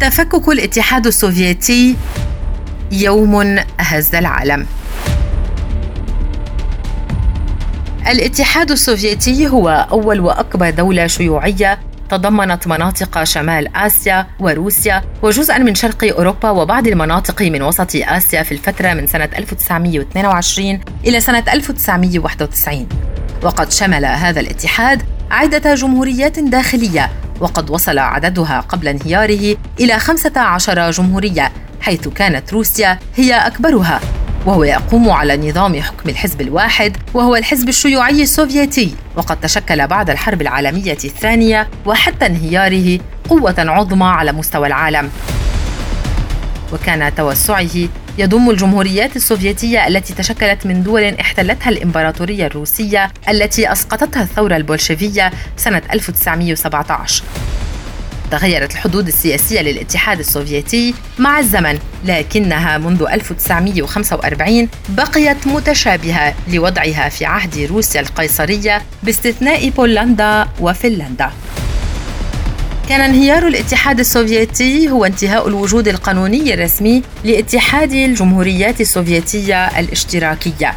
تفكك الاتحاد السوفيتي يوم هز العالم. الاتحاد السوفيتي هو أول وأكبر دولة شيوعية تضمنت مناطق شمال آسيا وروسيا وجزءا من شرق أوروبا وبعض المناطق من وسط آسيا في الفترة من سنة 1922 إلى سنة 1991 وقد شمل هذا الاتحاد عدة جمهوريات داخلية وقد وصل عددها قبل انهياره إلى 15 جمهورية حيث كانت روسيا هي أكبرها. وهو يقوم على نظام حكم الحزب الواحد وهو الحزب الشيوعي السوفيتي. وقد تشكل بعد الحرب العالمية الثانية وحتى انهياره قوة عظمى على مستوى العالم. وكان توسعه يضم الجمهوريات السوفيتية التي تشكلت من دول احتلتها الإمبراطورية الروسية التي أسقطتها الثورة البولشفية سنة 1917 تغيرت الحدود السياسية للاتحاد السوفيتي مع الزمن لكنها منذ 1945 بقيت متشابهة لوضعها في عهد روسيا القيصرية باستثناء بولندا وفنلندا. كان انهيار الاتحاد السوفيتي هو انتهاء الوجود القانوني الرسمي لاتحاد الجمهوريات السوفيتية الاشتراكية.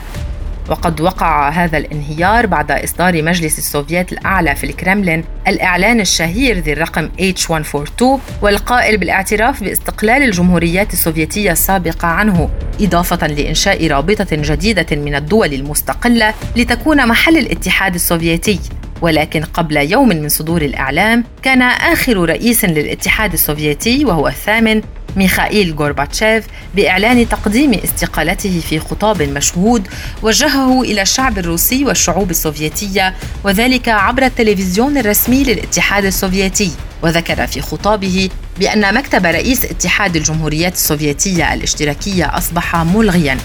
وقد وقع هذا الانهيار بعد إصدار مجلس السوفيات الأعلى في الكرملين الإعلان الشهير ذي الرقم H142 والقائل بالاعتراف باستقلال الجمهوريات السوفيتية السابقة عنه إضافة لإنشاء رابطة جديدة من الدول المستقلة لتكون محل الاتحاد السوفيتي. ولكن قبل يوم من صدور الإعلام كان آخر رئيس للاتحاد السوفيتي وهو الثامن ميخائيل غورباتشيف بإعلان تقديم استقالته في خطاب مشهود وجهه إلى الشعب الروسي والشعوب السوفيتية وذلك عبر التلفزيون الرسمي للاتحاد السوفيتي. وذكر في خطابه بأن مكتب رئيس اتحاد الجمهوريات السوفيتية الاشتراكية أصبح ملغياً.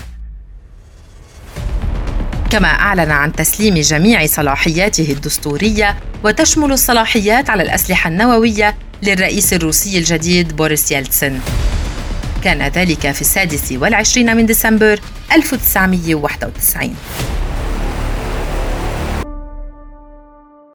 كما أعلن عن تسليم جميع صلاحياته الدستورية وتشمل الصلاحيات على الأسلحة النووية للرئيس الروسي الجديد بوريس يلتسن. كان ذلك في السادس والعشرين من ديسمبر 1991